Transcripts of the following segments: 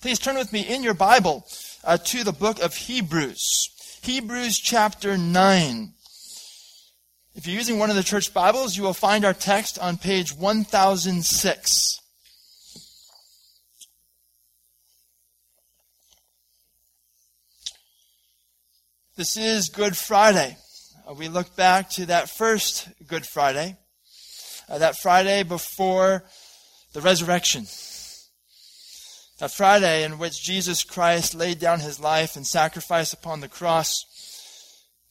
Please turn with me in your Bible uh, to the book of Hebrews. Hebrews chapter 9. If you're using one of the church Bibles, you will find our text on page 1006. This is Good Friday. Uh, we look back to that first Good Friday, uh, that Friday before the resurrection. That Friday in which Jesus Christ laid down his life and sacrifice upon the cross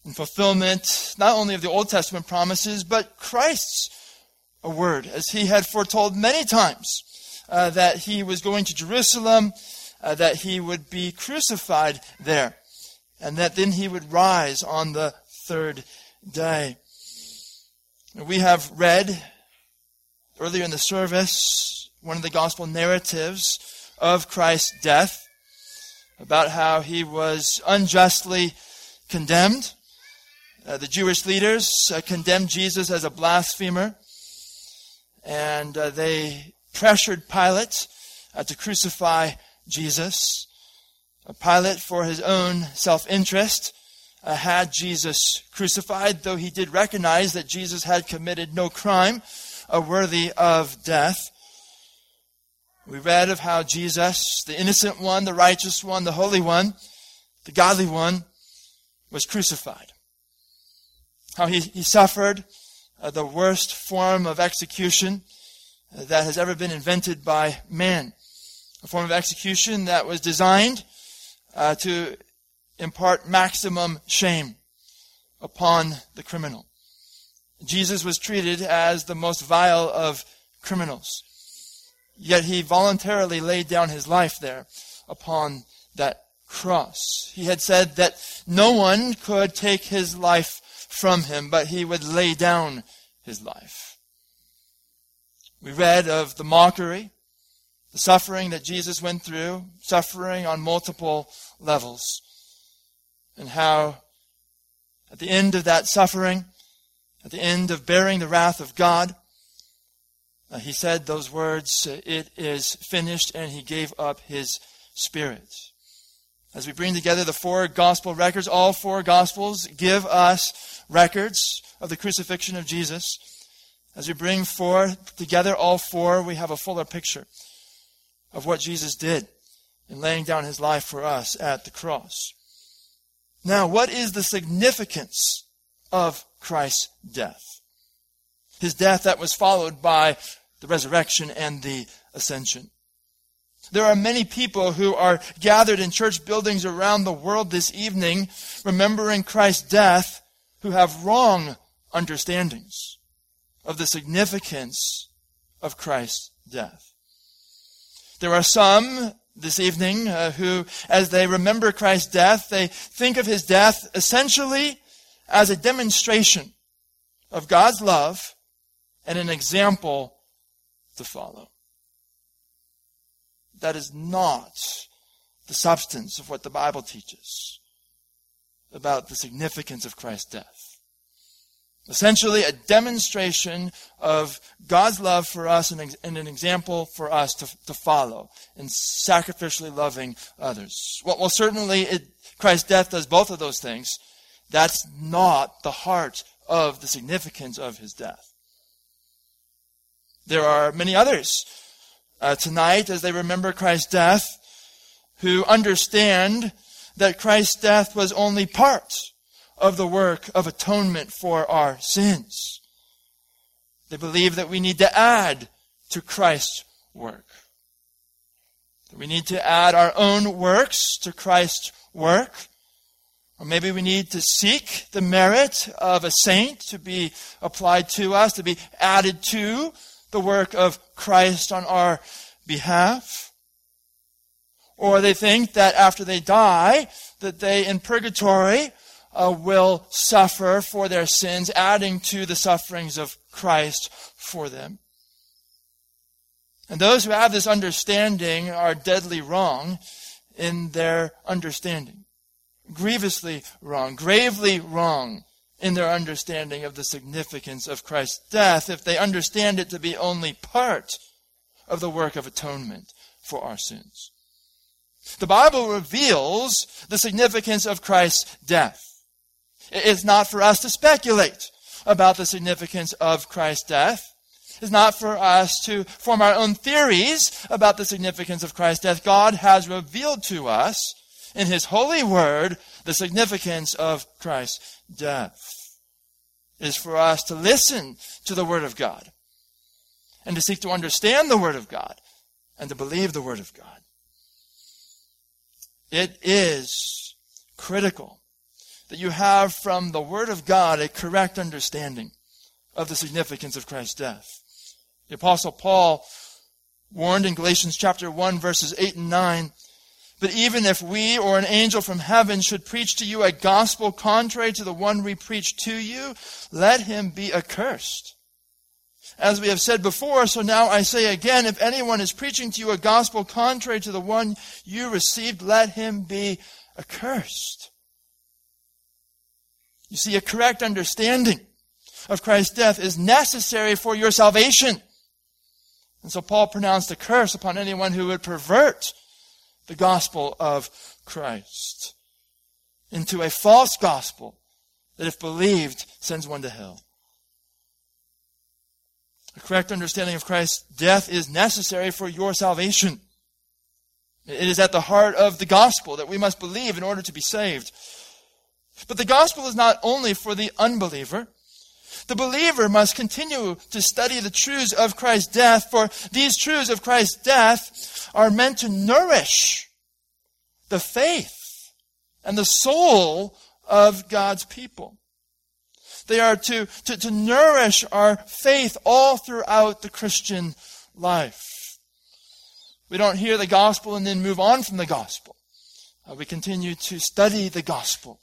in fulfillment not only of the Old Testament promises, but Christ's word, as he had foretold many times uh, that he was going to Jerusalem, uh, that he would be crucified there, and that then he would rise on the third day. We have read earlier in the service one of the gospel narratives of Christ's death about how he was unjustly condemned uh, the Jewish leaders uh, condemned Jesus as a blasphemer, and uh, they pressured Pilate uh, to crucify Jesus. Pilate, for his own self interest, uh, had Jesus crucified, though he did recognize that Jesus had committed no crime worthy of death. We read of how Jesus, the innocent one, the righteous one, the holy one, the godly one, was crucified how he, he suffered uh, the worst form of execution uh, that has ever been invented by man. A form of execution that was designed uh, to impart maximum shame upon the criminal. Jesus was treated as the most vile of criminals. Yet he voluntarily laid down his life there upon that cross. He had said that no one could take his life from him, but he would lay down his life. We read of the mockery, the suffering that Jesus went through, suffering on multiple levels, and how at the end of that suffering, at the end of bearing the wrath of God, uh, he said those words, It is finished, and he gave up his spirit. As we bring together the four gospel records, all four gospels give us records of the crucifixion of Jesus. As we bring four together, all four, we have a fuller picture of what Jesus did in laying down his life for us at the cross. Now, what is the significance of Christ's death? His death that was followed by the resurrection and the ascension. There are many people who are gathered in church buildings around the world this evening, remembering Christ's death who have wrong understandings of the significance of Christ's death. There are some this evening uh, who, as they remember Christ's death, they think of his death essentially as a demonstration of God's love and an example to follow. That is not the substance of what the Bible teaches about the significance of Christ's death. Essentially, a demonstration of God's love for us and, an example for us to, to follow in sacrificially loving others. Well, well certainly, it, Christ's death does both of those things. That's not the heart of the significance of his death. There are many others uh, tonight as they remember Christ's death who understand that Christ's death was only part of the work of atonement for our sins. They believe that we need to add to Christ's work. That we need to add our own works to Christ's work. Or maybe we need to seek the merit of a saint to be applied to us, to be added to the work of Christ on our behalf. Or they think that after they die, that they in purgatory uh, will suffer for their sins, adding to the sufferings of Christ for them. And those who have this understanding are deadly wrong in their understanding. Grievously wrong, gravely wrong in their understanding of the significance of Christ's death if they understand it to be only part of the work of atonement for our sins. The Bible reveals the significance of Christ's death. It's not for us to speculate about the significance of Christ's death. It's not for us to form our own theories about the significance of Christ's death. God has revealed to us in His holy word the significance of Christ's death. It is for us to listen to the word of God and to seek to understand the word of God and to believe the word of God. It is critical that you have from the Word of God a correct understanding of the significance of Christ's death. The Apostle Paul warned in Galatians chapter 1, verses 8 and 9 but even if we or an angel from heaven should preach to you a gospel contrary to the one we preach to you, let him be accursed. As we have said before, so now I say again, if anyone is preaching to you a gospel contrary to the one you received, let him be accursed. You see, a correct understanding of Christ's death is necessary for your salvation. And so Paul pronounced a curse upon anyone who would pervert the gospel of Christ into a false gospel that, if believed, sends one to hell. A correct understanding of Christ's death is necessary for your salvation. It is at the heart of the gospel that we must believe in order to be saved. But the gospel is not only for the unbeliever. The believer must continue to study the truths of Christ's death, for these truths of Christ's death are meant to nourish the faith and the soul of God's people. They are to, to, to nourish our faith all throughout the Christian life. We don't hear the gospel and then move on from the gospel. Uh, we continue to study the gospel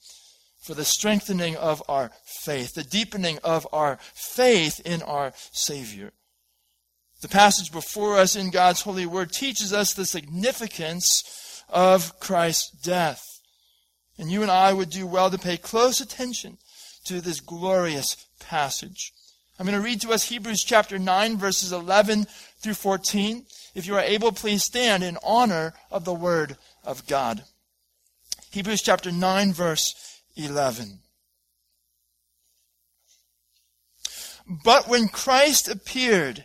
for the strengthening of our faith, the deepening of our faith in our Savior. The passage before us in God's holy word teaches us the significance of Christ's death. And you and I would do well to pay close attention to this glorious passage. I'm going to read to us Hebrews chapter 9 verses 11 through 14. If you are able, please stand in honor of the word of God. Hebrews chapter 9 verse 11. But when Christ appeared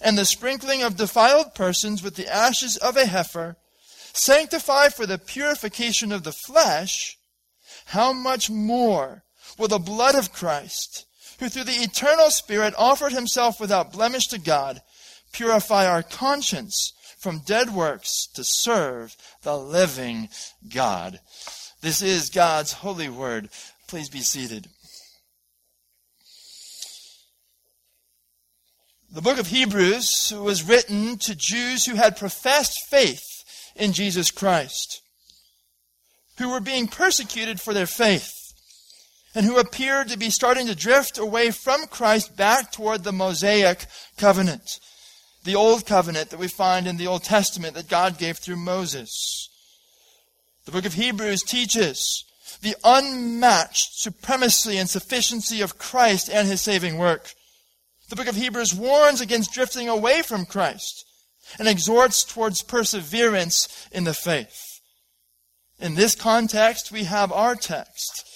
and the sprinkling of defiled persons with the ashes of a heifer sanctify for the purification of the flesh, how much more will the blood of Christ, who through the eternal Spirit offered himself without blemish to God, purify our conscience from dead works to serve the living God. This is God's holy word. Please be seated. The book of Hebrews was written to Jews who had professed faith in Jesus Christ, who were being persecuted for their faith, and who appeared to be starting to drift away from Christ back toward the Mosaic covenant, the old covenant that we find in the Old Testament that God gave through Moses. The book of Hebrews teaches the unmatched supremacy and sufficiency of Christ and his saving work. The book of Hebrews warns against drifting away from Christ and exhorts towards perseverance in the faith. In this context, we have our text.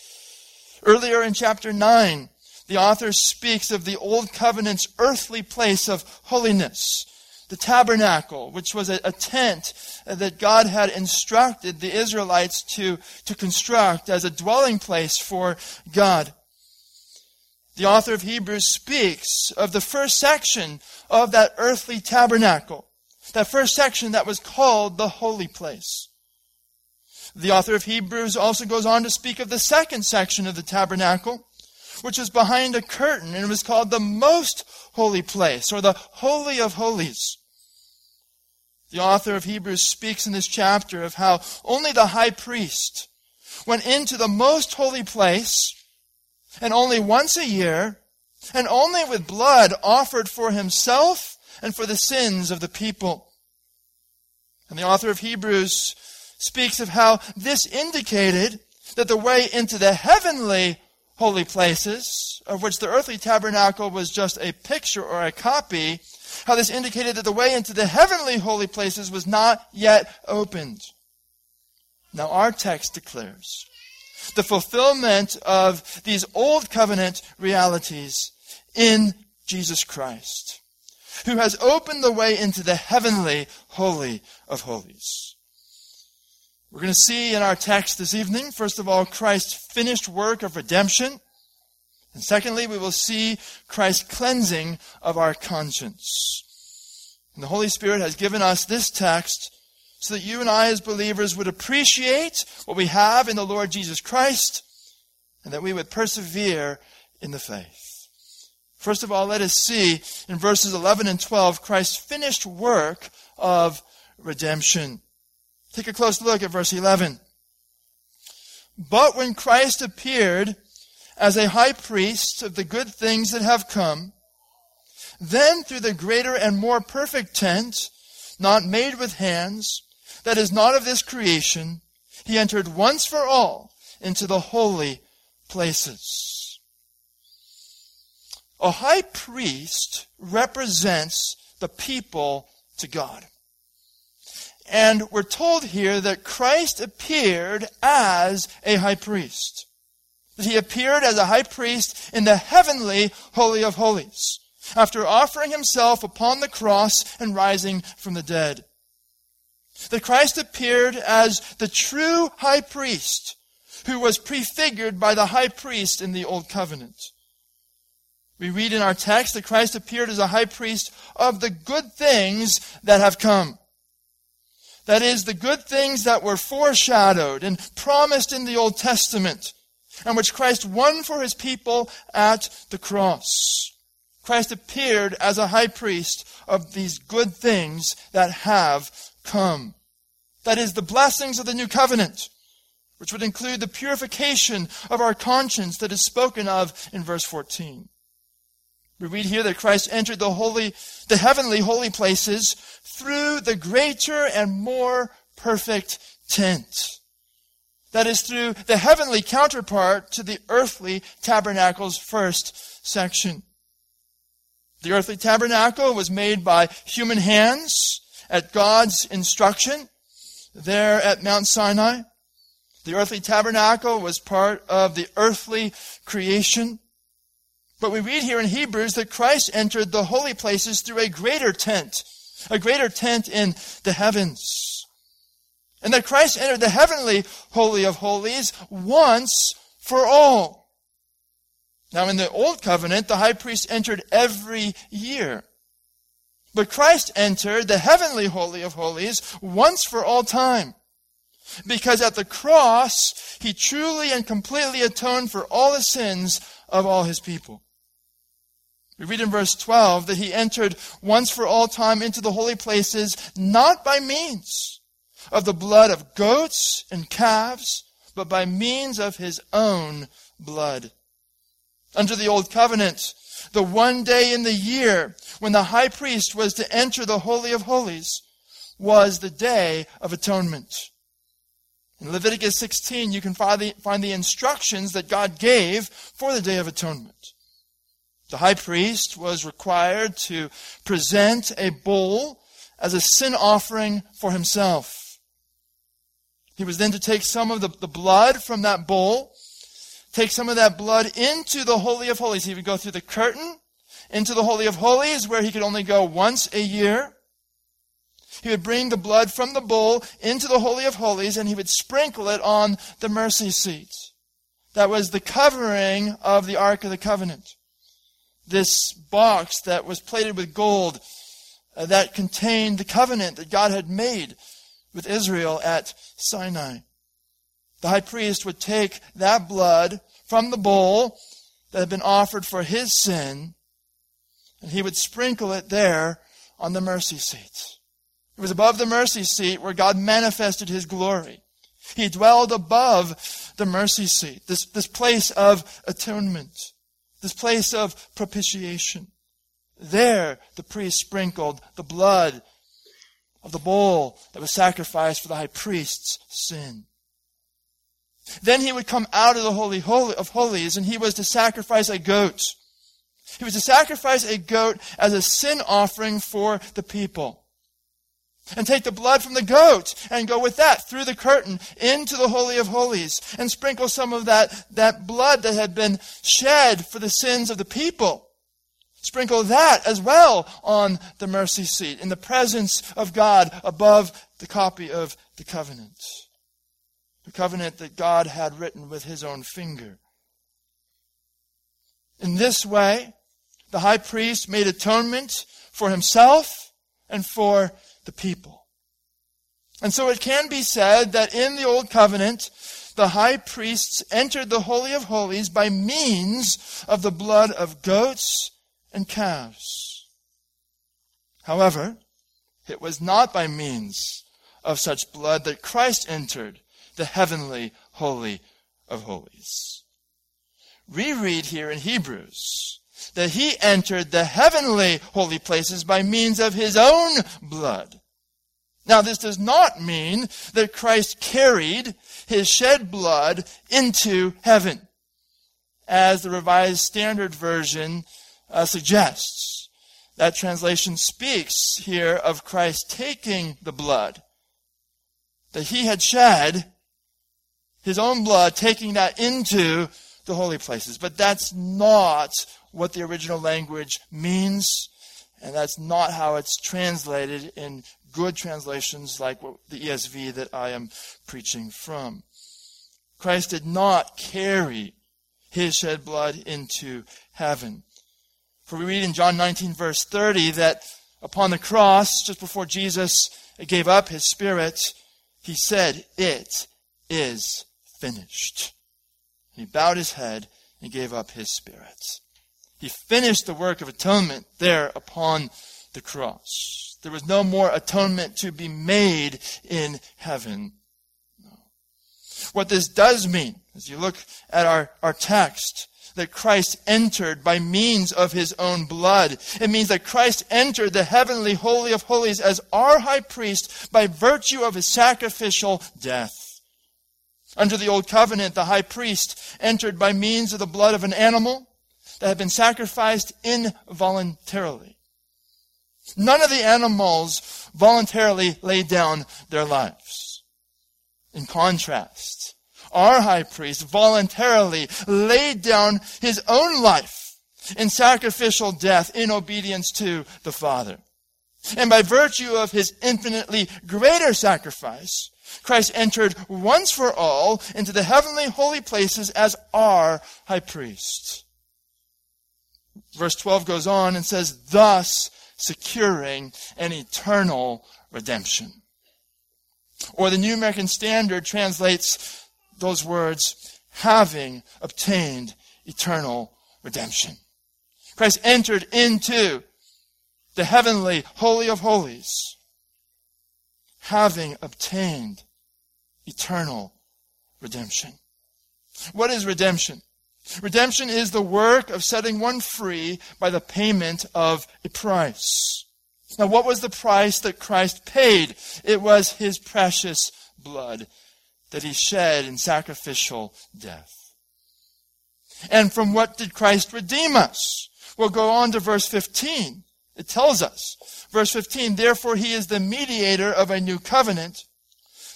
Earlier in chapter 9, the author speaks of the Old Covenant's earthly place of holiness the tabernacle, which was a, a, tent that God had instructed the Israelites to, to construct as a dwelling place for God. The author of Hebrews speaks of the first section of that earthly tabernacle, that first section that was called the holy place. The author of Hebrews also goes on to speak of the second section of the tabernacle, which was behind a curtain and it was called the most holy place or the holy of holies. The author of Hebrews speaks in this chapter of how only the high priest went into the most holy place, and only once a year, and only with blood offered for himself and for the sins of the people. And the author of Hebrews speaks of how this indicated that the way into the heavenly holy places, of which the earthly tabernacle was just a picture or a copy, how this indicated that the way into the heavenly holy places was not yet opened. Now our text declares the fulfillment of these old covenant realities in Jesus Christ, who has opened the way into the heavenly holy of holies. We're going to see in our text this evening, first of all, Christ's finished work of redemption. And secondly, we will see Christ's cleansing of our conscience. And the Holy Spirit has given us this text so that you and I as believers would appreciate what we have in the Lord Jesus Christ and that we would persevere in the faith. First of all, let us see in verses 11 and 12 Christ's finished work of redemption. Take a close look at verse 11. But when Christ appeared as a high priest of the good things that have come, then through the greater and more perfect tent, not made with hands, that is not of this creation, he entered once for all into the holy places. A high priest represents the people to God. And we're told here that Christ appeared as a high priest. That he appeared as a high priest in the heavenly Holy of Holies, after offering himself upon the cross and rising from the dead. That Christ appeared as the true high priest, who was prefigured by the high priest in the Old Covenant. We read in our text that Christ appeared as a high priest of the good things that have come. That is, the good things that were foreshadowed and promised in the Old Testament, and which Christ won for his people at the cross. Christ appeared as a high priest of these good things that have come. That is, the blessings of the new covenant, which would include the purification of our conscience that is spoken of in verse 14. We read here that Christ entered the holy, the heavenly holy places through the greater and more perfect tent. That is through the heavenly counterpart to the earthly tabernacle's first section. The earthly tabernacle was made by human hands at God's instruction there at Mount Sinai. The earthly tabernacle was part of the earthly creation. But we read here in Hebrews that Christ entered the holy places through a greater tent, a greater tent in the heavens. And that Christ entered the heavenly holy of holies once for all. Now in the old covenant, the high priest entered every year. But Christ entered the heavenly holy of holies once for all time. Because at the cross, he truly and completely atoned for all the sins of all his people. We read in verse 12 that he entered once for all time into the holy places, not by means of the blood of goats and calves, but by means of his own blood. Under the old covenant, the one day in the year when the high priest was to enter the Holy of Holies was the day of atonement. In Leviticus 16, you can find the, find the instructions that God gave for the day of atonement. The high priest was required to present a bull as a sin offering for himself. He was then to take some of the, the blood from that bull, take some of that blood into the Holy of Holies. He would go through the curtain into the Holy of Holies where he could only go once a year. He would bring the blood from the bull into the Holy of Holies and he would sprinkle it on the mercy seat. That was the covering of the Ark of the Covenant this box that was plated with gold uh, that contained the covenant that God had made with Israel at Sinai. The high priest would take that blood from the bowl that had been offered for his sin, and he would sprinkle it there on the mercy seat. It was above the mercy seat where God manifested his glory. He dwelled above the mercy seat, this, this place of atonement, this place of propitiation. There, the priest sprinkled the blood of the bull that was sacrificed for the high priest's sin. Then he would come out of the holy, of holies and he was to sacrifice a goat. He was to sacrifice a goat as a sin offering for the people. And take the blood from the goat and go with that through the curtain into the Holy of Holies and sprinkle some of that, that blood that had been shed for the sins of the people. Sprinkle that as well on the mercy seat in the presence of God above the copy of the covenant. The covenant that God had written with his own finger. In this way, the high priest made atonement for himself and for the people. And so it can be said that in the Old Covenant, the high priests entered the Holy of Holies by means of the blood of goats and calves. However, it was not by means of such blood that Christ entered the heavenly Holy of Holies. We read here in Hebrews that he entered the heavenly holy places by means of his own blood. Now, this does not mean that Christ carried his shed blood into heaven, as the Revised Standard Version uh, suggests. That translation speaks here of Christ taking the blood that he had shed, his own blood, taking that into the holy places. But that's not what the original language means, and that's not how it's translated in good translations like the ESV that I am preaching from. Christ did not carry his shed blood into heaven. For we read in John 19, verse 30, that upon the cross, just before Jesus gave up his spirit, he said, It is finished. He bowed his head and gave up his spirit. He finished the work of atonement there upon the cross. There was no more atonement to be made in heaven. No. What this does mean, as you look at our, our text, that Christ entered by means of his own blood. It means that Christ entered the heavenly holy of holies as our high priest by virtue of his sacrificial death. Under the old covenant, the high priest entered by means of the blood of an animal that had been sacrificed involuntarily. None of the animals voluntarily laid down their lives. In contrast, our high priest voluntarily laid down his own life in sacrificial death in obedience to the Father. And by virtue of his infinitely greater sacrifice, Christ entered once for all into the heavenly holy places as our high priest. Verse 12 goes on and says, thus securing an eternal redemption. Or the New American Standard translates those words, having obtained eternal redemption. Christ entered into the heavenly Holy of Holies, having obtained eternal redemption. What is redemption? Redemption is the work of setting one free by the payment of a price. Now, what was the price that Christ paid? It was his precious blood that he shed in sacrificial death. And from what did Christ redeem us? We'll go on to verse 15. It tells us, verse 15, therefore he is the mediator of a new covenant,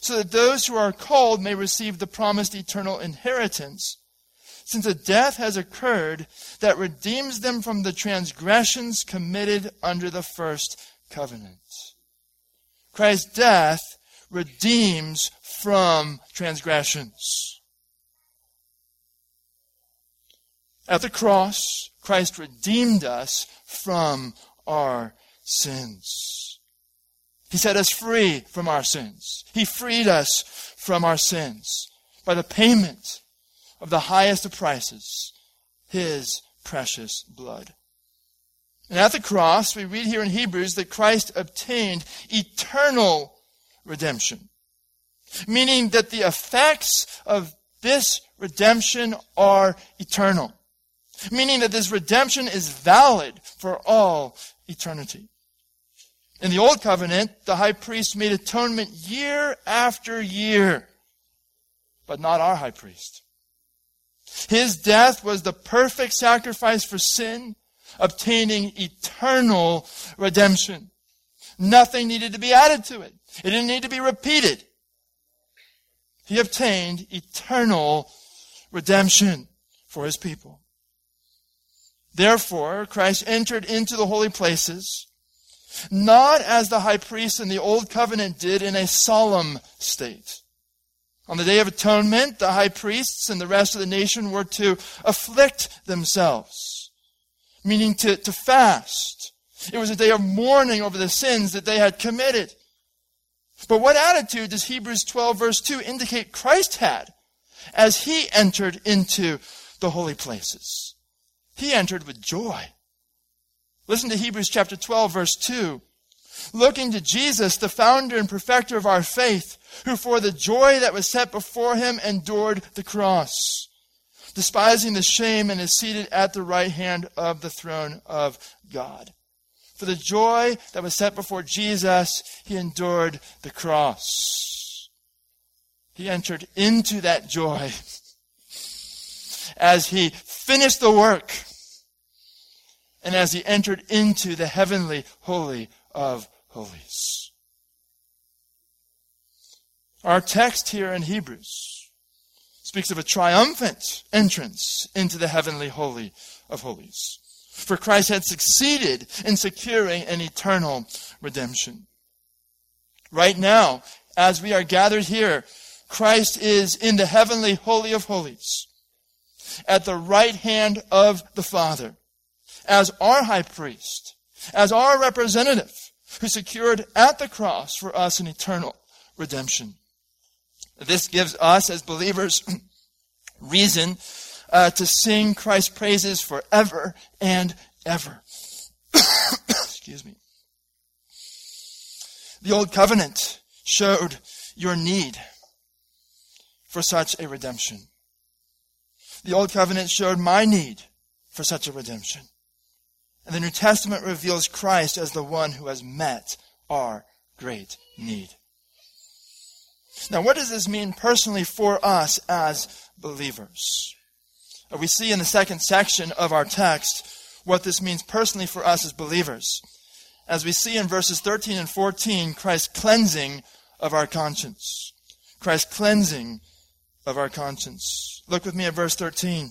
so that those who are called may receive the promised eternal inheritance since a death has occurred that redeems them from the transgressions committed under the first covenant. Christ's death redeems from transgressions. At the cross, Christ redeemed us from our sins. He set us free from our sins. He freed us from our sins by the payment of the highest of prices, his precious blood. And at the cross, we read here in Hebrews that Christ obtained eternal redemption. meaning that the effects of this redemption are eternal, meaning that this redemption is valid for all eternity. In the Old Covenant, the high priest made atonement year after year, but not our high priest. His death was the perfect sacrifice for sin, obtaining eternal redemption. Nothing needed to be added to it. It didn't need to be repeated. He obtained eternal redemption for his people. Therefore, Christ entered into the holy places, not as the high priest in the old covenant did in a solemn state. On the day of atonement, the high priests and the rest of the nation were to afflict themselves, meaning to, to fast. It was a day of mourning over the sins that they had committed. But what attitude does Hebrews 12 verse 2 indicate Christ had as he entered into the holy places? He entered with joy. Listen to Hebrews chapter 12 verse 2. Looking to Jesus, the founder and perfecter of our faith, who for the joy that was set before him endured the cross, despising the shame and is seated at the right hand of the throne of God. For the joy that was set before Jesus, he endured the cross. He entered into that joy as he finished the work and as he entered into the heavenly holy of holies. Our text here in Hebrews speaks of a triumphant entrance into the heavenly holy of holies. For Christ had succeeded in securing an eternal redemption. Right now, as we are gathered here, Christ is in the heavenly holy of holies, at the right hand of the Father, as our high priest, as our representative, who secured at the cross for us an eternal redemption. This gives us, as believers, reason uh, to sing Christ's praises forever and ever. Excuse me. The Old Covenant showed your need for such a redemption. The Old Covenant showed my need for such a redemption. And the New Testament reveals Christ as the one who has met our great need. Now, what does this mean personally for us as believers? We see in the second section of our text what this means personally for us as believers. As we see in verses 13 and 14, Christ's cleansing of our conscience. Christ's cleansing of our conscience. Look with me at verse 13.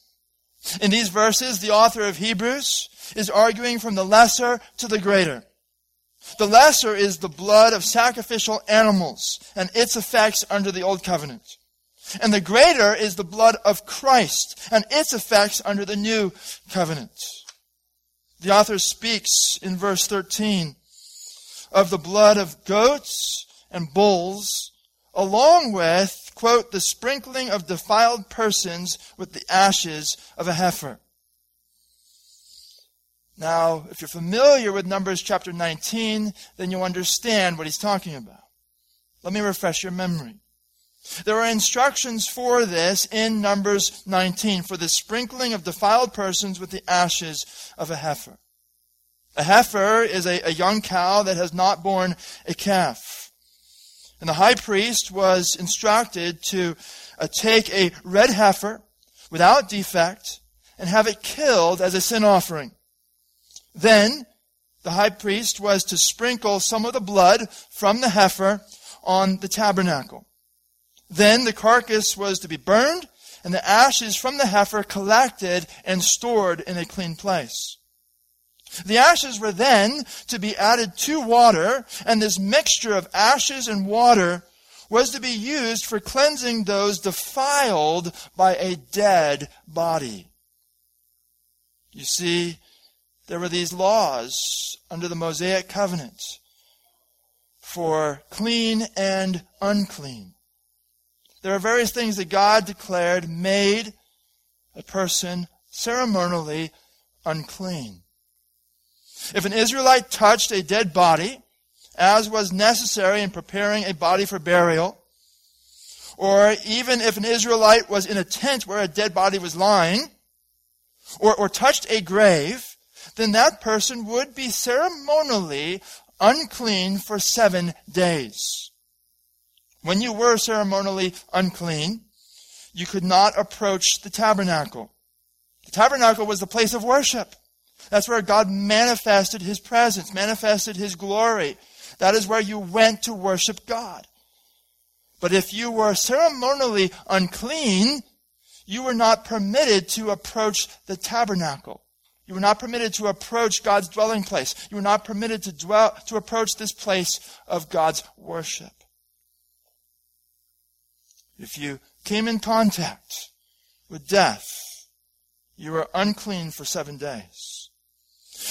In these verses, the author of Hebrews is arguing from the lesser to the greater. The lesser is the blood of sacrificial animals and its effects under the Old Covenant. And the greater is the blood of Christ and its effects under the new covenant. The author speaks in verse 13 of the blood of goats and bulls, along with, quote, the sprinkling of defiled persons with the ashes of a heifer. Now, if you're familiar with Numbers chapter 19, then you'll understand what he's talking about. Let me refresh your memory. There are instructions for this in Numbers 19 for the sprinkling of defiled persons with the ashes of a heifer. A heifer is a, a young cow that has not borne a calf. And the high priest was instructed to uh, take a red heifer without defect and have it killed as a sin offering. Then the high priest was to sprinkle some of the blood from the heifer on the tabernacle. Then the carcass was to be burned, and the ashes from the heifer collected and stored in a clean place. The ashes were then to be added to water, and this mixture of ashes and water was to be used for cleansing those defiled by a dead body. You see, there were these laws under the Mosaic covenant for clean and unclean. There are various things that God declared made a person ceremonially unclean. If an Israelite touched a dead body, as was necessary in preparing a body for burial, or even if an Israelite was in a tent where a dead body was lying, or, or touched a grave, then that person would be ceremonially unclean for seven days. When you were ceremonially unclean, you could not approach the tabernacle. The tabernacle was the place of worship. That's where God manifested His presence, manifested His glory. That is where you went to worship God. But if you were ceremonially unclean, you were not permitted to approach the tabernacle. You were not permitted to approach God's dwelling place. You were not permitted to dwell, to approach this place of God's worship. If you came in contact with death, you were unclean for seven days.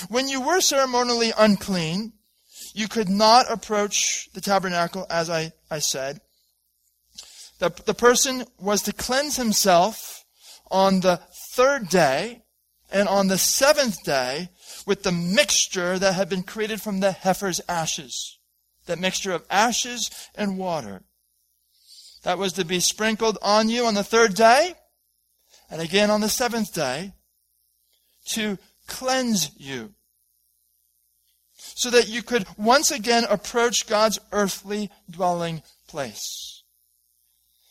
When you were ceremonially unclean, you could not approach the tabernacle, as I, I said. The, the person was to cleanse himself on the third day and on the seventh day with the mixture that had been created from the heifer's ashes. That mixture of ashes and water. That was to be sprinkled on you on the third day and again on the seventh day to cleanse you. So that you could once again approach God's earthly dwelling place.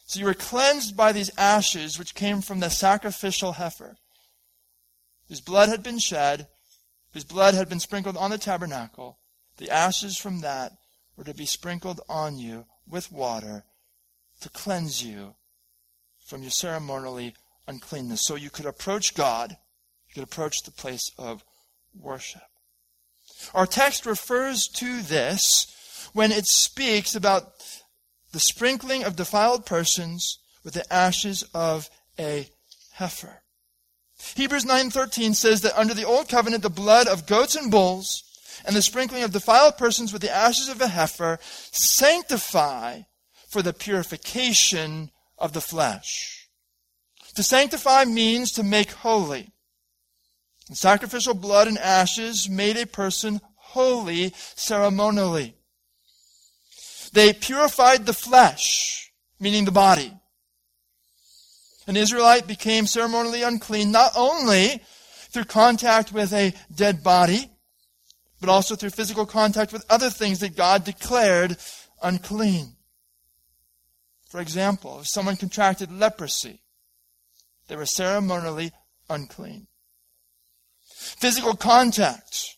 So you were cleansed by these ashes which came from the sacrificial heifer whose blood had been shed, whose blood had been sprinkled on the tabernacle, the ashes from that were to be sprinkled on you with water to cleanse you from your ceremonially uncleanness. So you could approach God, you could approach the place of worship. Our text refers to this when it speaks about the sprinkling of defiled persons with the ashes of a heifer. Hebrews 9:13 says that under the old covenant the blood of goats and bulls and the sprinkling of defiled persons with the ashes of a heifer sanctify for the purification of the flesh. To sanctify means to make holy. And sacrificial blood and ashes made a person holy ceremonially. They purified the flesh, meaning the body an Israelite became ceremonially unclean not only through contact with a dead body, but also through physical contact with other things that God declared unclean. For example, if someone contracted leprosy, they were ceremonially unclean. Physical contact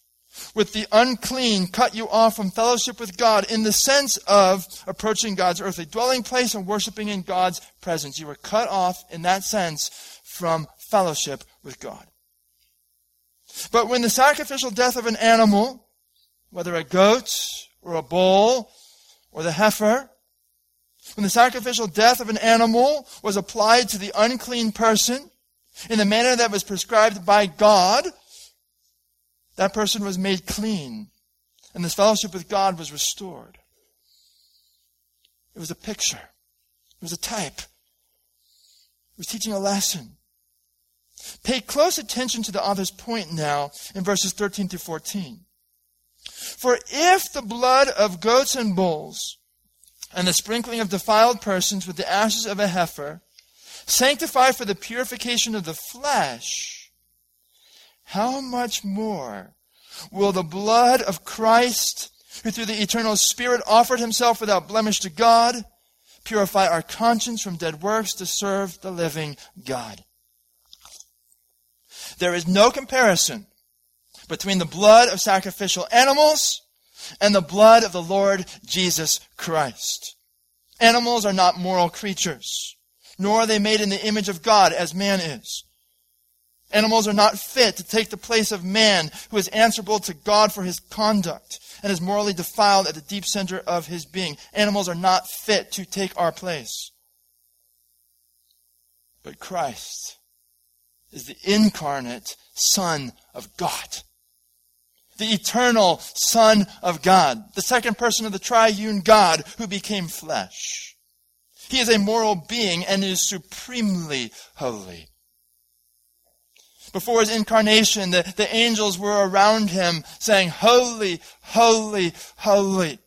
with the unclean cut you off from fellowship with God in the sense of approaching God's earthly dwelling place and worshiping in God's presence. You were cut off in that sense from fellowship with God. But when the sacrificial death of an animal, whether a goat or a bull or the heifer, when the sacrificial death of an animal was applied to the unclean person in the manner that was prescribed by God, that person was made clean, and this fellowship with God was restored. It was a picture, it was a type, it was teaching a lesson. Pay close attention to the author's point now in verses 13 through 14. For if the blood of goats and bulls and the sprinkling of defiled persons with the ashes of a heifer sanctify for the purification of the flesh, how much more will the blood of Christ, who through the eternal Spirit offered himself without blemish to God, purify our conscience from dead works to serve the living God? There is no comparison between the blood of sacrificial animals and the blood of the Lord Jesus Christ. Animals are not moral creatures, nor are they made in the image of God as man is. Animals are not fit to take the place of man who is answerable to God for his conduct and is morally defiled at the deep center of his being. Animals are not fit to take our place. But Christ is the incarnate Son of God. The eternal Son of God. The second person of the triune God who became flesh. He is a moral being and is supremely holy. Before his incarnation, the, the angels were around him saying, Holy, holy, holy.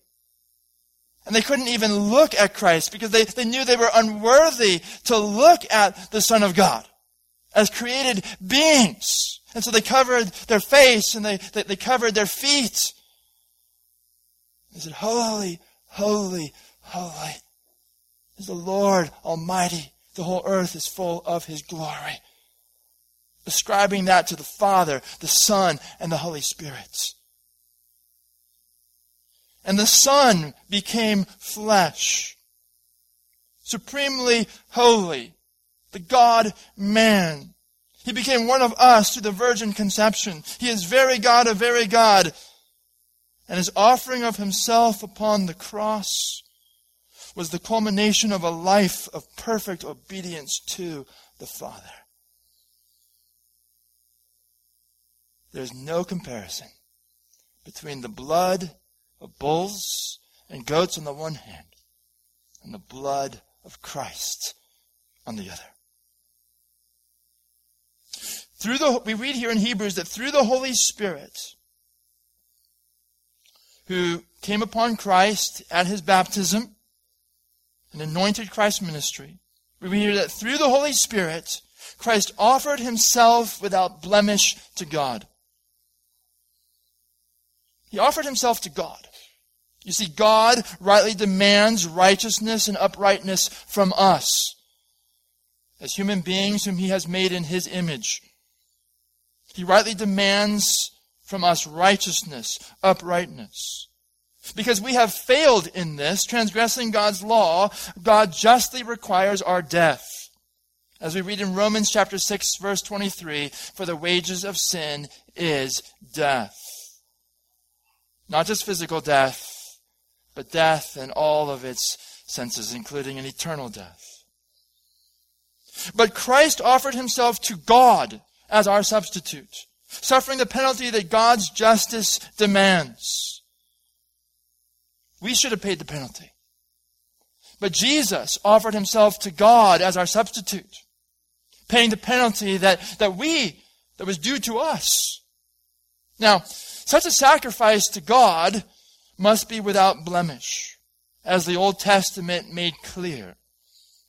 And they couldn't even look at Christ because they, they knew they were unworthy to look at the Son of God as created beings. And so they covered their face and they, they, they covered their feet. They said, Holy, holy, holy is the Lord Almighty. The whole earth is full of His glory ascribing that to the Father, the Son, and the Holy Spirit. And the Son became flesh, supremely holy, the God man. He became one of us through the virgin conception. He is very God of very God. And his offering of himself upon the cross was the culmination of a life of perfect obedience to the Father. There's no comparison between the blood of bulls and goats on the one hand and the blood of Christ on the other. Through the, we read here in Hebrews that through the Holy Spirit, who came upon Christ at his baptism and anointed Christ's ministry, we read here that through the Holy Spirit, Christ offered himself without blemish to God. He offered himself to God. You see, God rightly demands righteousness and uprightness from us as human beings whom he has made in his image. He rightly demands from us righteousness, uprightness. Because we have failed in this, transgressing God's law, God justly requires our death. As we read in Romans chapter 6 verse 23, for the wages of sin is death. Not just physical death, but death in all of its senses, including an eternal death. But Christ offered himself to God as our substitute, suffering the penalty that God's justice demands. We should have paid the penalty. But Jesus offered himself to God as our substitute, paying the penalty that, that we, that was due to us. Now, such a sacrifice to God must be without blemish, as the Old Testament made clear.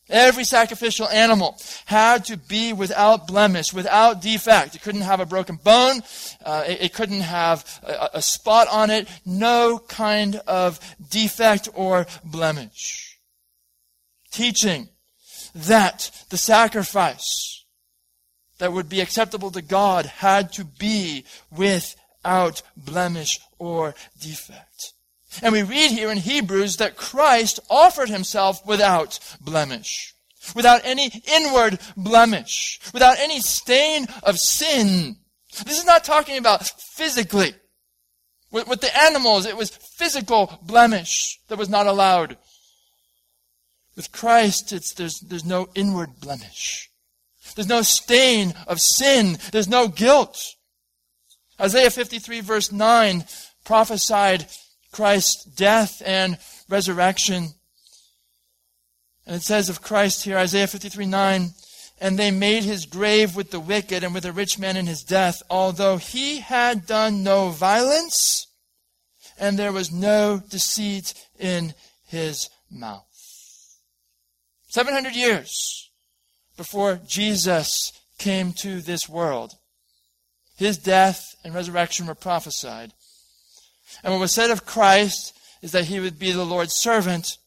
Every sacrificial animal had to be without blemish, without defect. It couldn't have a broken bone. Uh, it, it, couldn't have a, a spot on it. No kind of defect or blemish. Teaching that the sacrifice that would be acceptable to God had to be without blemish or defect. And we read here in Hebrews that Christ offered himself without blemish, without any inward blemish, without any stain of sin. This is not talking about physically. With, with the animals, it was physical blemish that was not allowed. With Christ, it's, there's, there's no inward blemish. There's no stain of sin. There's no guilt. Isaiah 53 verse 9 prophesied Christ's death and resurrection. And it says of Christ here, Isaiah 53 9, and they made his grave with the wicked and with a rich man in his death, although he had done no violence and there was no deceit in his mouth. 700 years before Jesus came to this world, his death and resurrection were prophesied. And what was said of Christ is that he would be the Lord's servant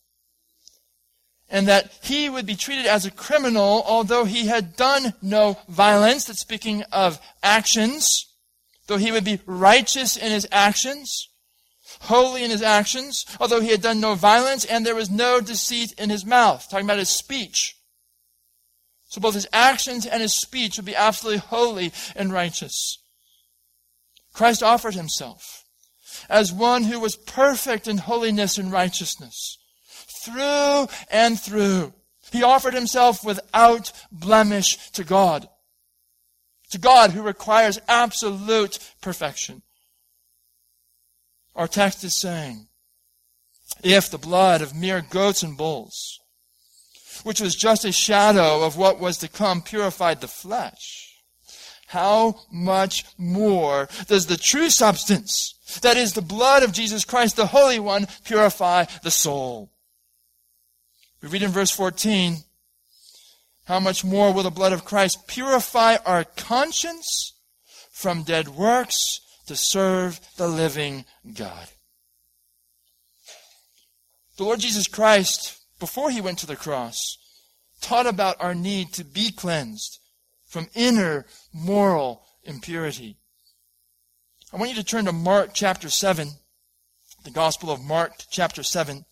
and that he would be treated as a criminal although he had done no violence. That's speaking of actions. Though he would be righteous in his actions, holy in his actions, although he had done no violence and there was no deceit in his mouth. Talking about his speech. So both his actions and his speech would be absolutely holy and righteous. Christ offered himself as one who was perfect in holiness and righteousness through and through. He offered himself without blemish to God. To God who requires absolute perfection. Our text is saying, if the blood of mere goats and bulls, which was just a shadow of what was to come, purified the flesh, how much more does the true substance, that is the blood of Jesus Christ, the Holy One, purify the soul? We read in verse 14, how much more will the blood of Christ purify our conscience from dead works to serve the living God? The Lord Jesus Christ, before he went to the cross, taught about our need to be cleansed from inner moral impurity. I want you to turn to Mark chapter 7, the Gospel of Mark chapter 7.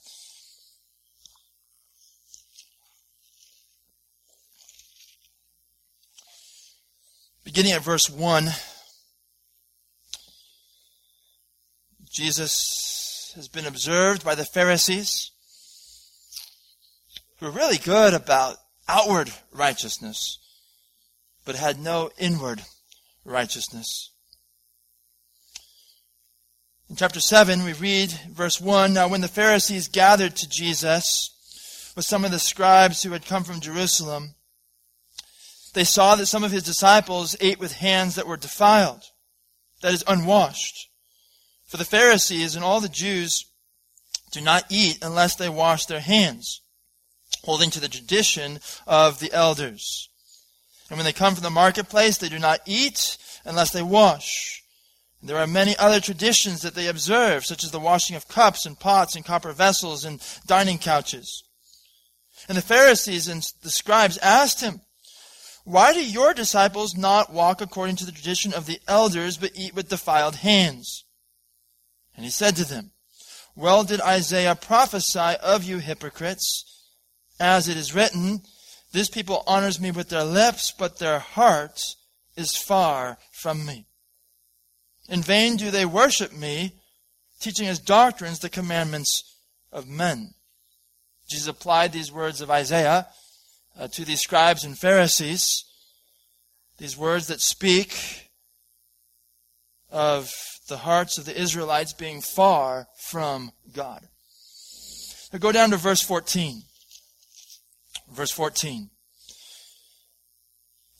Beginning at verse 1, Jesus has been observed by the Pharisees who are really good about outward righteousness, but had no inward righteousness. In chapter 7, we read verse 1 Now, when the Pharisees gathered to Jesus with some of the scribes who had come from Jerusalem, they saw that some of his disciples ate with hands that were defiled, that is, unwashed. For the Pharisees and all the Jews do not eat unless they wash their hands, holding to the tradition of the elders. And when they come from the marketplace, they do not eat unless they wash. And there are many other traditions that they observe, such as the washing of cups and pots and copper vessels and dining couches. And the Pharisees and the scribes asked him, why do your disciples not walk according to the tradition of the elders, but eat with defiled hands? And he said to them, Well did Isaiah prophesy of you hypocrites, as it is written, This people honors me with their lips, but their heart is far from me. In vain do they worship me, teaching as doctrines the commandments of men. Jesus applied these words of Isaiah uh, to these scribes and Pharisees, these words that speak of the hearts of the Israelites being far from God. Now go down to verse 14. Verse 14.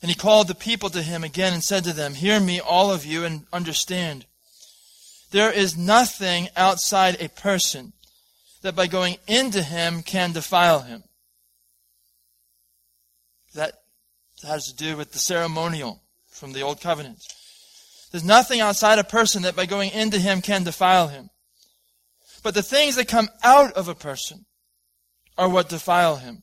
And he called the people to him again and said to them, Hear me, all of you, and understand. There is nothing outside a person that by going into him can defile him. That has to do with the ceremonial from the Old Covenant. There's nothing outside a person that by going into him can defile him. But the things that come out of a person are what defile him.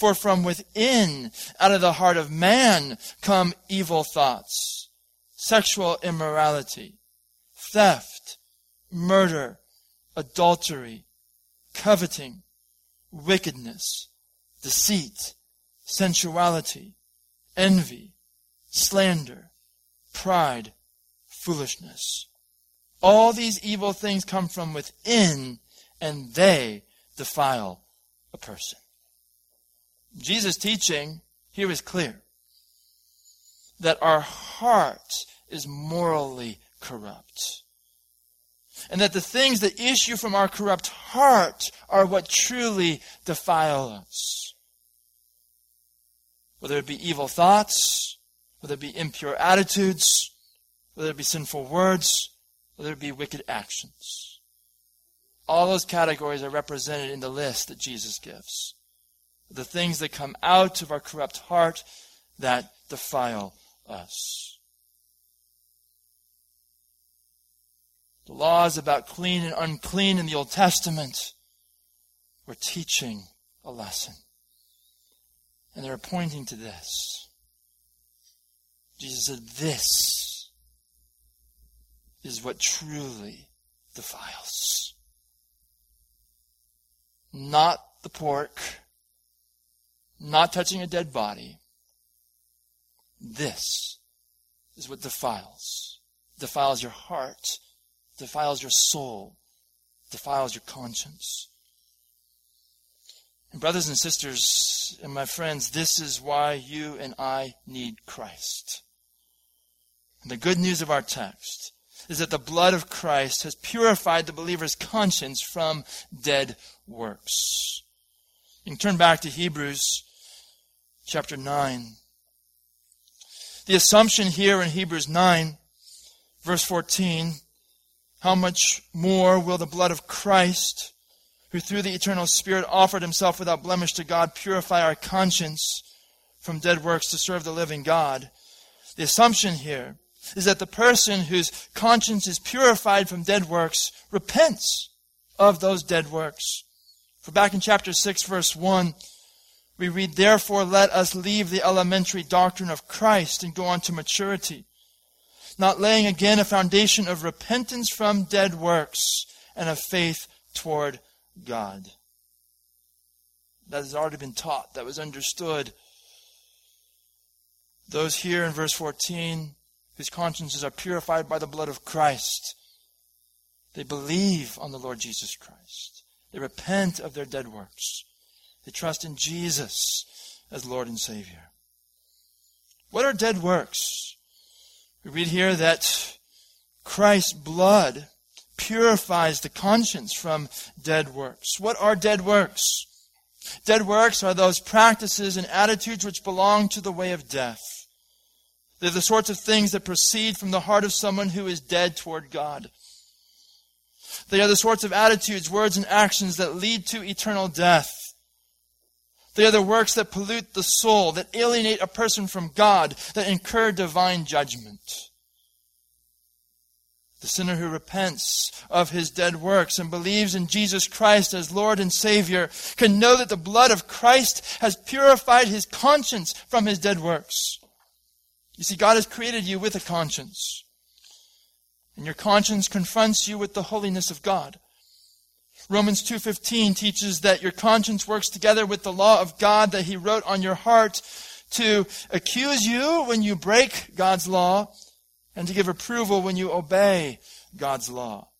For from within, out of the heart of man, come evil thoughts, sexual immorality, theft, murder, adultery, coveting, wickedness, deceit, sensuality envy, slander, pride, foolishness. All these evil things come from within and they defile a person. Jesus' teaching here is clear that our heart is morally corrupt. And that the things that issue from our corrupt heart are what truly defile us whether it be evil thoughts, whether it be impure attitudes, whether it be sinful words, whether it be wicked actions. All those categories are represented in the list that Jesus gives the things that come out of our corrupt heart that defile us. The laws about clean and unclean in the Old Testament were teaching a lesson. And they're pointing to this. Jesus said, This is what truly defiles. Not the pork not touching a dead body. This is what defiles. Defiles your heart, defiles your soul, defiles your conscience. And brothers and sisters and my friends, this is why you and I need Christ. And the good news of our text is that the blood of Christ has purified the believer's conscience from dead works. You can turn back to Hebrews chapter 9. The assumption here in Hebrews 9, verse 14, how much more will the blood of Christ, who through the eternal Spirit offered himself without blemish to God, purify our conscience from dead works to serve the living God? The assumption here is that the person whose conscience is purified from dead works repents of those dead works. For back in chapter 6, verse 1, we read, Therefore let us leave the elementary doctrine of Christ and go on to maturity, not laying again a foundation of repentance from dead works and of faith toward God. That has already been taught, that was understood. Those here in verse 14 whose consciences are purified by the blood of Christ. They believe on the Lord Jesus Christ. They repent of their dead works. They trust in Jesus as Lord and Savior. What are dead works? We read here that Christ's blood purifies the conscience from dead works. What are dead works? Dead works are those practices and attitudes which belong to the way of death. They're the sorts of things that proceed from the heart of someone who is dead toward God. They are the sorts of attitudes, words, and actions that lead to eternal death. They are the works that pollute the soul, that alienate a person from God, that incur divine judgment. The sinner who repents of his dead works and believes in Jesus Christ as Lord and Savior can know that the blood of Christ has purified his conscience from his dead works. You see, God has created you with a conscience. And your conscience confronts you with the holiness of God. Romans 2:15 teaches that your conscience works together with the law of God that he wrote on your heart to accuse you when you break God's law and to give approval when you obey God's law.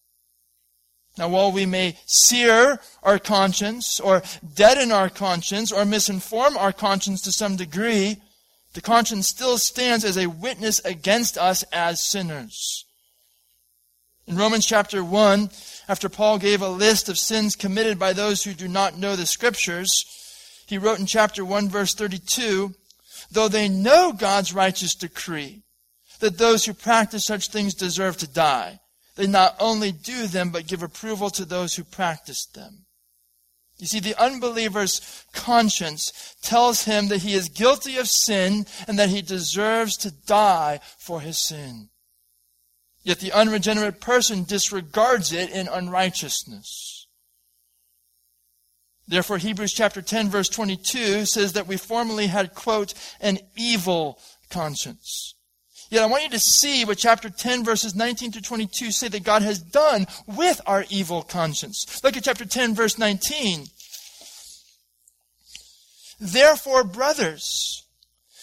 Now, while we may sear our conscience or deaden our conscience or misinform our conscience to some degree, the conscience still stands as a witness against us as sinners. In Romans chapter 1, after Paul gave a list of sins committed by those who do not know the scriptures, he wrote in chapter 1 verse 32, though they know God's righteous decree, that those who practice such things deserve to die, they not only do them, but give approval to those who practice them. You see, the unbeliever's conscience tells him that he is guilty of sin and that he deserves to die for his sin. Yet the unregenerate person disregards it in unrighteousness. Therefore, Hebrews chapter 10 verse 22 says that we formerly had, quote, an evil conscience. Yet I want you to see what chapter 10 verses 19 to 22 say that God has done with our evil conscience. Look at chapter 10 verse 19. Therefore, brothers,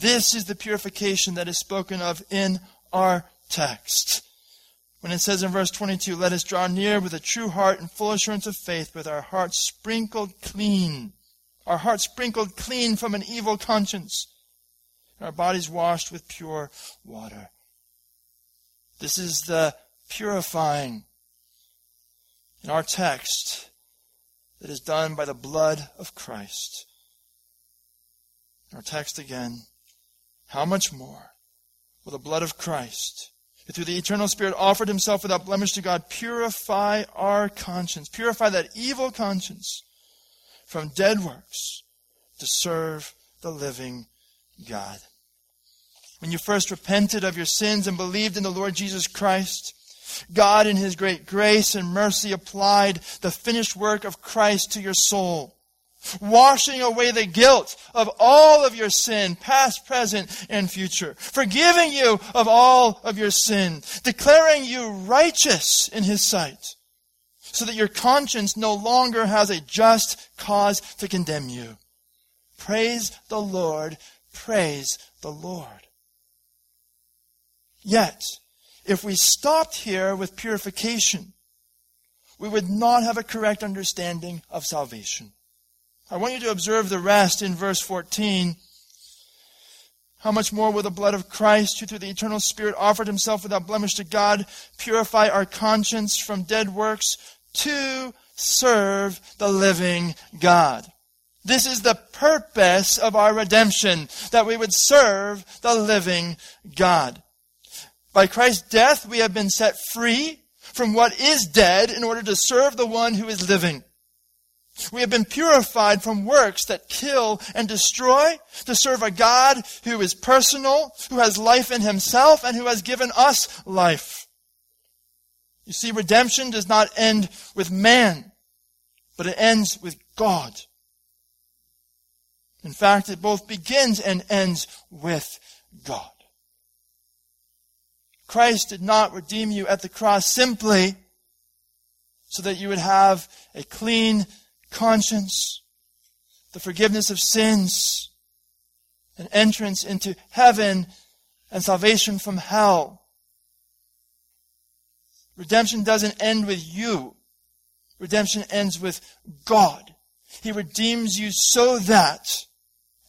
This is the purification that is spoken of in our text. When it says in verse 22, let us draw near with a true heart and full assurance of faith, with our hearts sprinkled clean, our hearts sprinkled clean from an evil conscience and our bodies washed with pure water. This is the purifying In our text, that is done by the blood of Christ. Our text again, how much more will the blood of Christ, who through the eternal Spirit offered himself without blemish to God, purify our conscience, purify that evil conscience from dead works to serve the living God. When you first repented of your sins and believed in the Lord Jesus Christ, God in His great grace and mercy applied the finished work of Christ to your soul, washing away the guilt of all of your sin, past, present, and future, forgiving you of all of your sin, declaring you righteous in His sight, so that your conscience no longer has a just cause to condemn you. Praise the Lord. Praise the Lord. Yet, if we stopped here with purification, we would not have a correct understanding of salvation. I want you to observe the rest in verse 14. How much more will the blood of Christ, who through the eternal Spirit offered himself without blemish to God, purify our conscience from dead works to serve the living God? This is the purpose of our redemption, that we would serve the living God. By Christ's death, we have been set free from what is dead in order to serve the one who is living. We have been purified from works that kill and destroy to serve a God who is personal, who has life in himself, and who has given us life. You see, redemption does not end with man, but it ends with God. In fact, it both begins and ends with God. Christ did not redeem you at the cross simply so that you would have a clean conscience, the forgiveness of sins, an entrance into heaven, and salvation from hell. Redemption doesn't end with you. Redemption ends with God. He redeems you so that,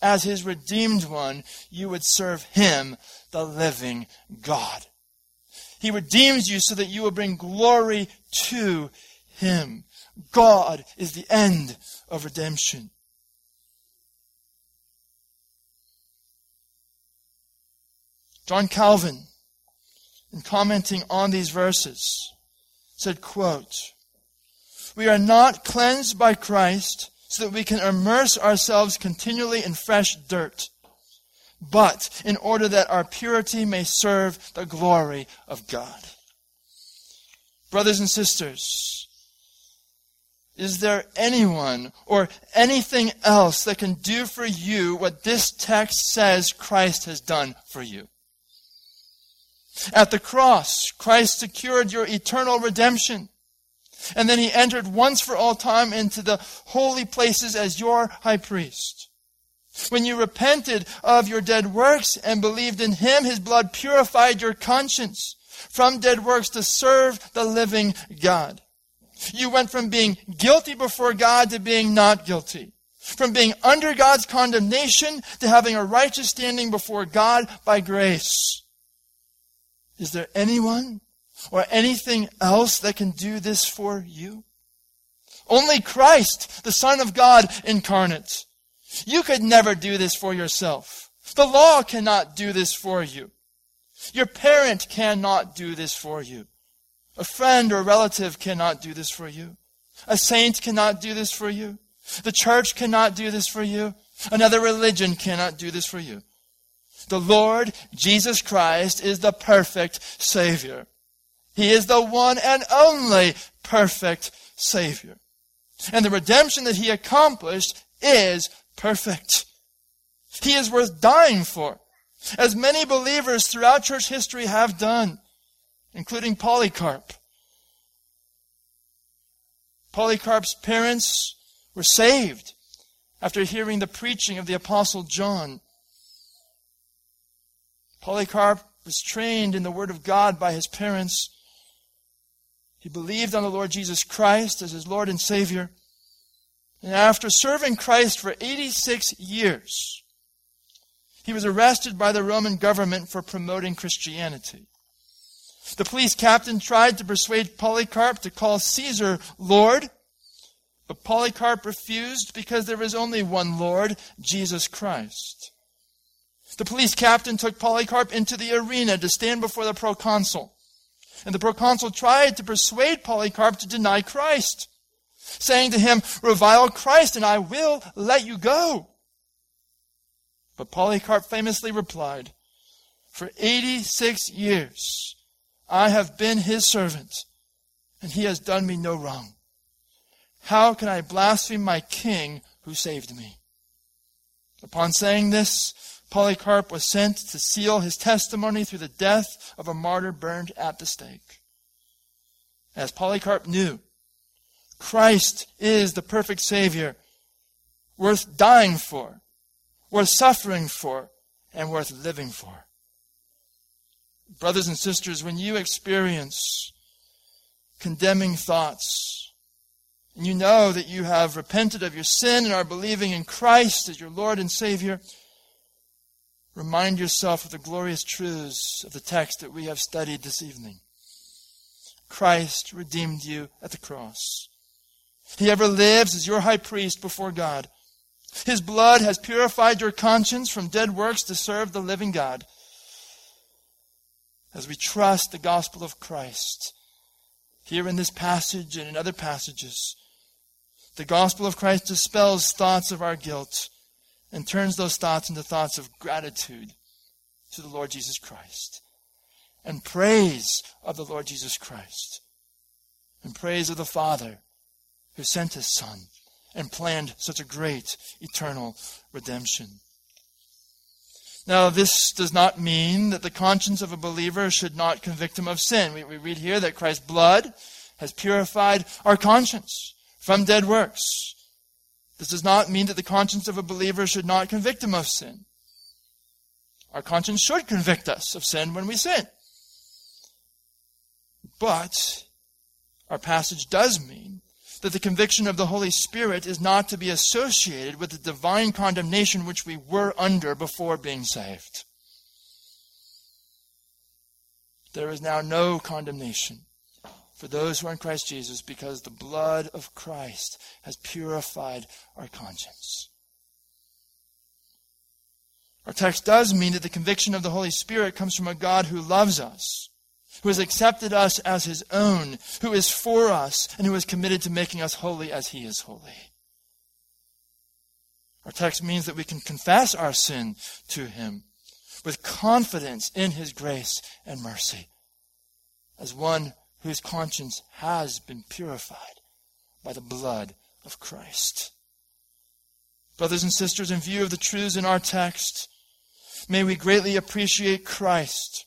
as His redeemed one, you would serve Him, the living God. He redeems you so that you will bring glory to Him. God is the end of redemption. John Calvin, in commenting on these verses, said, quote, We are not cleansed by Christ so that we can immerse ourselves continually in fresh dirt but in order that our purity may serve the glory of God. Brothers and sisters, is there anyone or anything else that can do for you what this text says Christ has done for you? At the cross, Christ secured your eternal redemption. And then he entered once for all time into the holy places as your high priest. When you repented of your dead works and believed in Him, His blood purified your conscience from dead works to serve the living God. You went from being guilty before God to being not guilty. From being under God's condemnation to having a righteous standing before God by grace. Is there anyone or anything else that can do this for you? Only Christ, the Son of God incarnate. You could never do this for yourself. The law cannot do this for you. Your parent cannot do this for you. A friend or relative cannot do this for you. A saint cannot do this for you. The church cannot do this for you. Another religion cannot do this for you. The Lord Jesus Christ is the perfect Savior. He is the one and only perfect Savior. And the redemption that He accomplished is perfect. He is worth dying for, as many believers throughout church history have done, including Polycarp. Polycarp's parents were saved after hearing the preaching of the Apostle John. Polycarp was trained in the Word of God by his parents. He believed on the Lord Jesus Christ as his Lord and Savior. And after serving Christ for 86 years, he was arrested by the Roman government for promoting Christianity. The police captain tried to persuade Polycarp to call Caesar Lord, but Polycarp refused because there is only one Lord, Jesus Christ. The police captain took Polycarp into the arena to stand before the proconsul. And the proconsul tried to persuade Polycarp to deny Christ, saying to him, Revile Christ, and I will let you go. But Polycarp famously replied, For 86 years I have been his servant, and he has done me no wrong. How can I blaspheme my king who saved me? Upon saying this, Polycarp was sent to seal his testimony through the death of a martyr burned at the stake. As Polycarp knew, Christ is the perfect Savior, worth dying for, worth suffering for, and worth living for. Brothers and sisters, when you experience condemning thoughts, and you know that you have repented of your sin and are believing in Christ as your Lord and Savior, remind yourself of the glorious truths of the text that we have studied this evening. Christ redeemed you at the cross. He ever lives as your high priest before God. His blood has purified your conscience from dead works to serve the living God as we trust the gospel of Christ. Here in this passage and in other passages, the gospel of Christ dispels thoughts of our guilt and turns those thoughts into thoughts of gratitude to the Lord Jesus Christ and praise of the Lord Jesus Christ and praise of the Father who sent his Son and planned such a great eternal redemption. Now, this does not mean that the conscience of a believer should not convict him of sin. We, we read here that Christ's blood has purified our conscience from dead works. This does not mean that the conscience of a believer should not convict him of sin. Our conscience should convict us of sin when we sin. But our passage does mean that the conviction of the Holy Spirit is not to be associated with the divine condemnation which we were under before being saved. There is now no condemnation for those who are in Christ Jesus because the blood of Christ has purified our conscience. Our text does mean that the conviction of the Holy Spirit comes from a God who loves us who has accepted us as his own, who is for us, and who is committed to making us holy as he is holy. Our text means that we can confess our sin to him with confidence in his grace and mercy as one whose conscience has been purified by the blood of Christ. Brothers and sisters, in view of the truths in our text, may we greatly appreciate Christ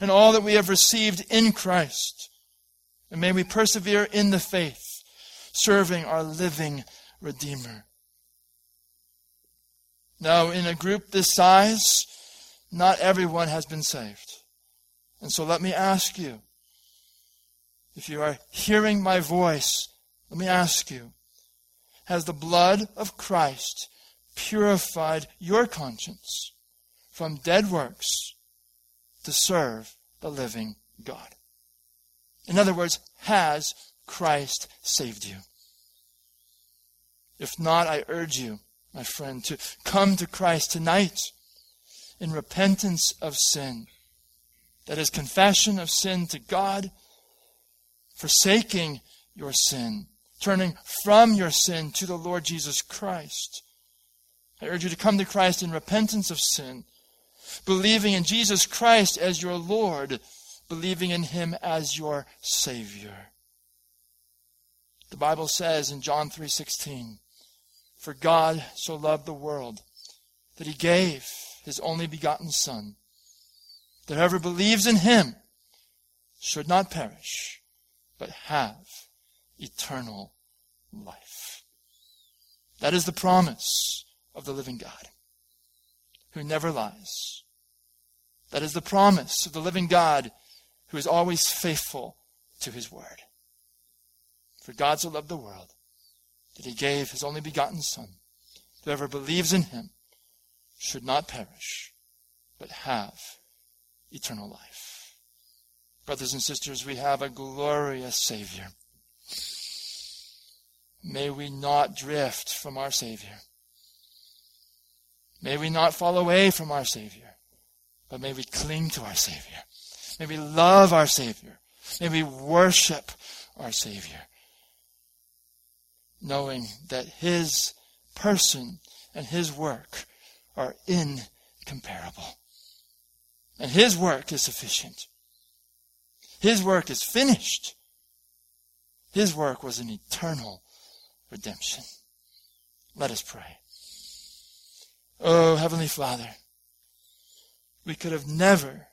and all that we have received in Christ. And may we persevere in the faith, serving our living Redeemer. Now, in a group this size, not everyone has been saved. And so let me ask you, if you are hearing my voice, let me ask you, has the blood of Christ purified your conscience from dead works to serve the living God. In other words, has Christ saved you? If not, I urge you, my friend, to come to Christ tonight in repentance of sin. That is confession of sin to God, forsaking your sin, turning from your sin to the Lord Jesus Christ. I urge you to come to Christ in repentance of sin believing in Jesus Christ as your Lord, believing in Him as your Savior. The Bible says in John 3:16, "For God so loved the world that he gave his only begotten son, that whoever believes in him should not perish, but have eternal life." That is the promise of the living God, who never lies that is the promise of the living God who is always faithful to his word. For God so loved the world that he gave his only begotten Son. Whoever believes in him should not perish, but have eternal life. Brothers and sisters, we have a glorious Savior. May we not drift from our Savior. May we not fall away from our Savior, but may we cling to our Savior. May we love our Savior. May we worship our Savior, knowing that His person and His work are incomparable. And His work is sufficient. His work is finished. His work was an eternal redemption. Let us pray. Oh, Heavenly Father, we could have never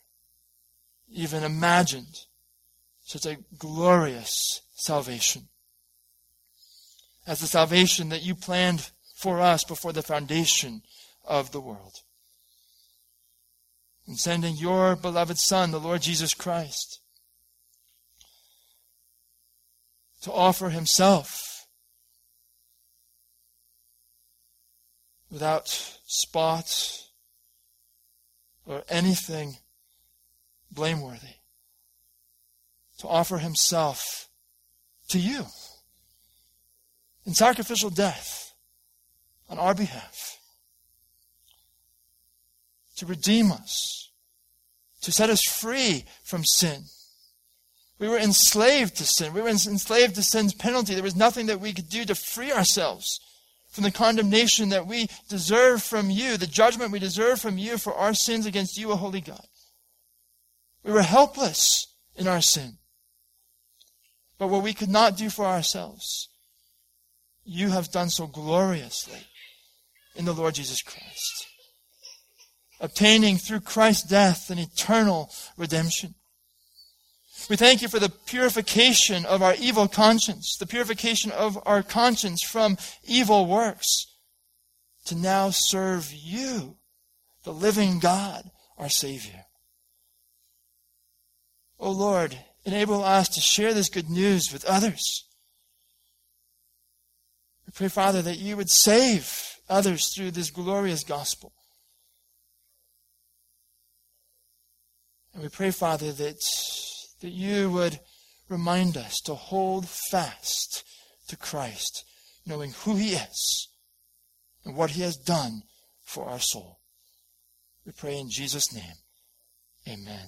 even imagined such a glorious salvation as the salvation that you planned for us before the foundation of the world. In sending your beloved Son, the Lord Jesus Christ, to offer himself without spot or anything blameworthy, to offer himself to you in sacrificial death on our behalf, to redeem us, to set us free from sin. We were enslaved to sin. We were enslaved to sin's penalty. There was nothing that we could do to free ourselves from the condemnation that we deserve from you, the judgment we deserve from you for our sins against you, O holy God. We were helpless in our sin. But what we could not do for ourselves, you have done so gloriously in the Lord Jesus Christ, obtaining through Christ's death an eternal redemption. We thank you for the purification of our evil conscience, the purification of our conscience from evil works, to now serve you, the living God, our Savior. O oh Lord, enable us to share this good news with others. We pray, Father, that you would save others through this glorious gospel. And we pray, Father, that, that you would remind us to hold fast to Christ, knowing who he is and what he has done for our soul. We pray in Jesus' name. Amen.